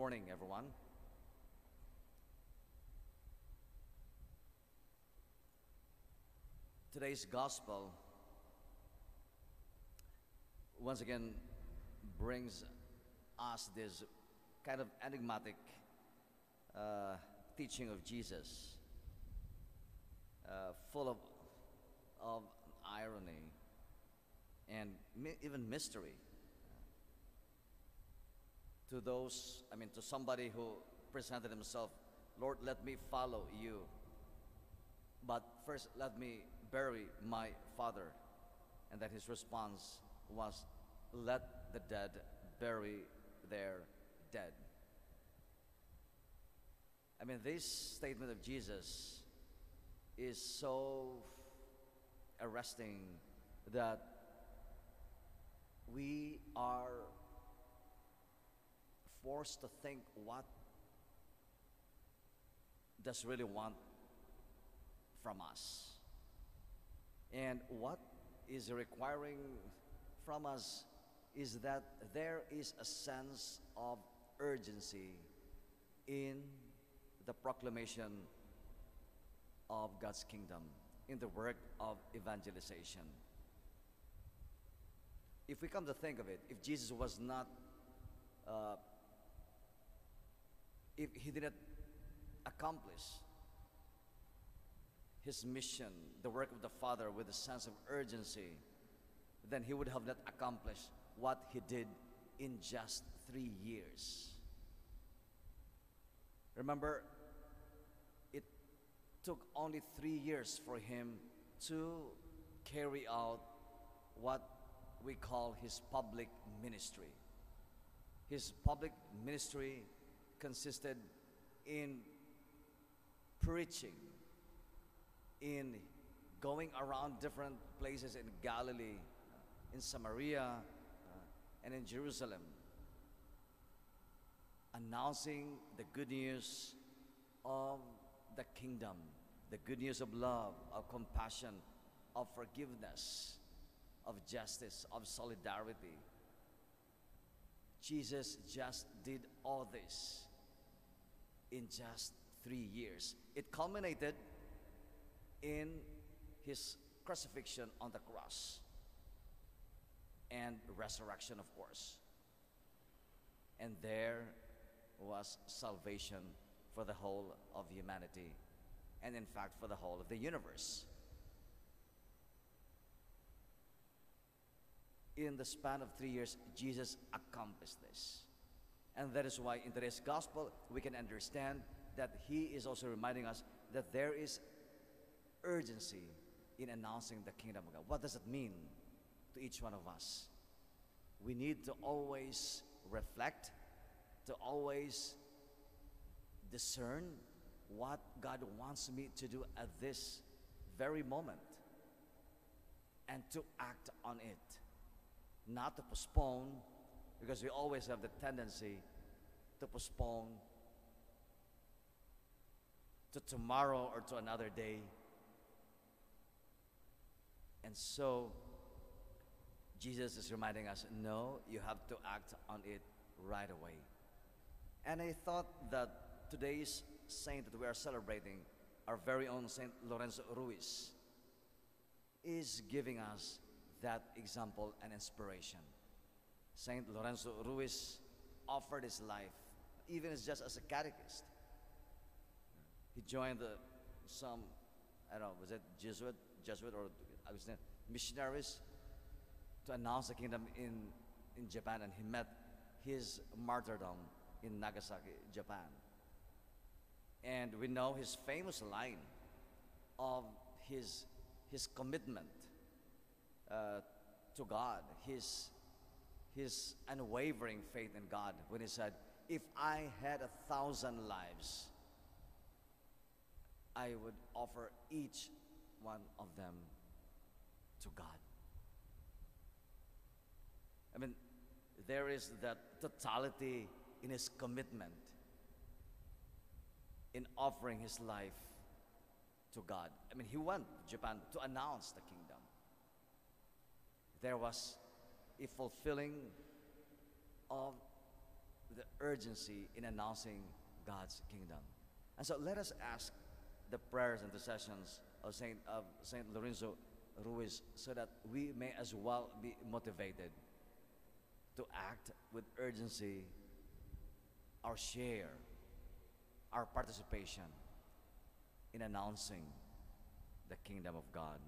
morning, everyone. Today's gospel once again brings us this kind of enigmatic uh, teaching of Jesus, uh, full of, of irony and mi- even mystery to those, I mean, to somebody who presented himself, Lord, let me follow you. But first, let me bury my father. And that his response was, Let the dead bury their dead. I mean, this statement of Jesus is so arresting that we are forced to think what does really want from us. And what is requiring from us is that there is a sense of urgency in the proclamation of God's kingdom in the work of evangelization. If we come to think of it if Jesus was not uh, if he didn't accomplish his mission, the work of the Father, with a sense of urgency, then he would have not accomplished what he did in just three years. Remember, it took only three years for him to carry out what we call his public ministry. His public ministry consisted in preaching, in going around different places in Galilee, in Samaria, uh, and in Jerusalem, announcing the good news of the kingdom, the good news of love, of compassion, of forgiveness, of justice, of solidarity. Jesus just did all this in just three years. It culminated in his crucifixion on the cross and resurrection, of course. And there was salvation for the whole of humanity, and in fact, for the whole of the universe. In the span of three years, Jesus accomplished this. And that is why in today's gospel, we can understand that he is also reminding us that there is urgency in announcing the kingdom of God. What does it mean to each one of us? We need to always reflect, to always discern what God wants me to do at this very moment and to act on it, not to postpone because we always have the tendency to postpone to tomorrow or to another day. And so, Jesus is reminding us no, you have to act on it right away. And I thought that today's saint that we are celebrating, our very own Saint Lorenzo Ruiz, is giving us that example and inspiration. Saint Lorenzo Ruiz offered his life, even as just as a catechist. He joined the, some, I don't know, was it Jesuit, Jesuit or I was missionaries to announce the kingdom in, in Japan, and he met his martyrdom in Nagasaki, Japan. And we know his famous line of his, his commitment uh, to God, his, his unwavering faith in God, when he said, If I had a thousand lives, I would offer each one of them to God. I mean, there is that totality in his commitment in offering his life to God. I mean, he went to Japan to announce the kingdom. There was a fulfilling of the urgency in announcing God's kingdom. And so let us ask the prayers and intercessions of Saint of Saint Lorenzo Ruiz so that we may as well be motivated to act with urgency our share, our participation in announcing the kingdom of God.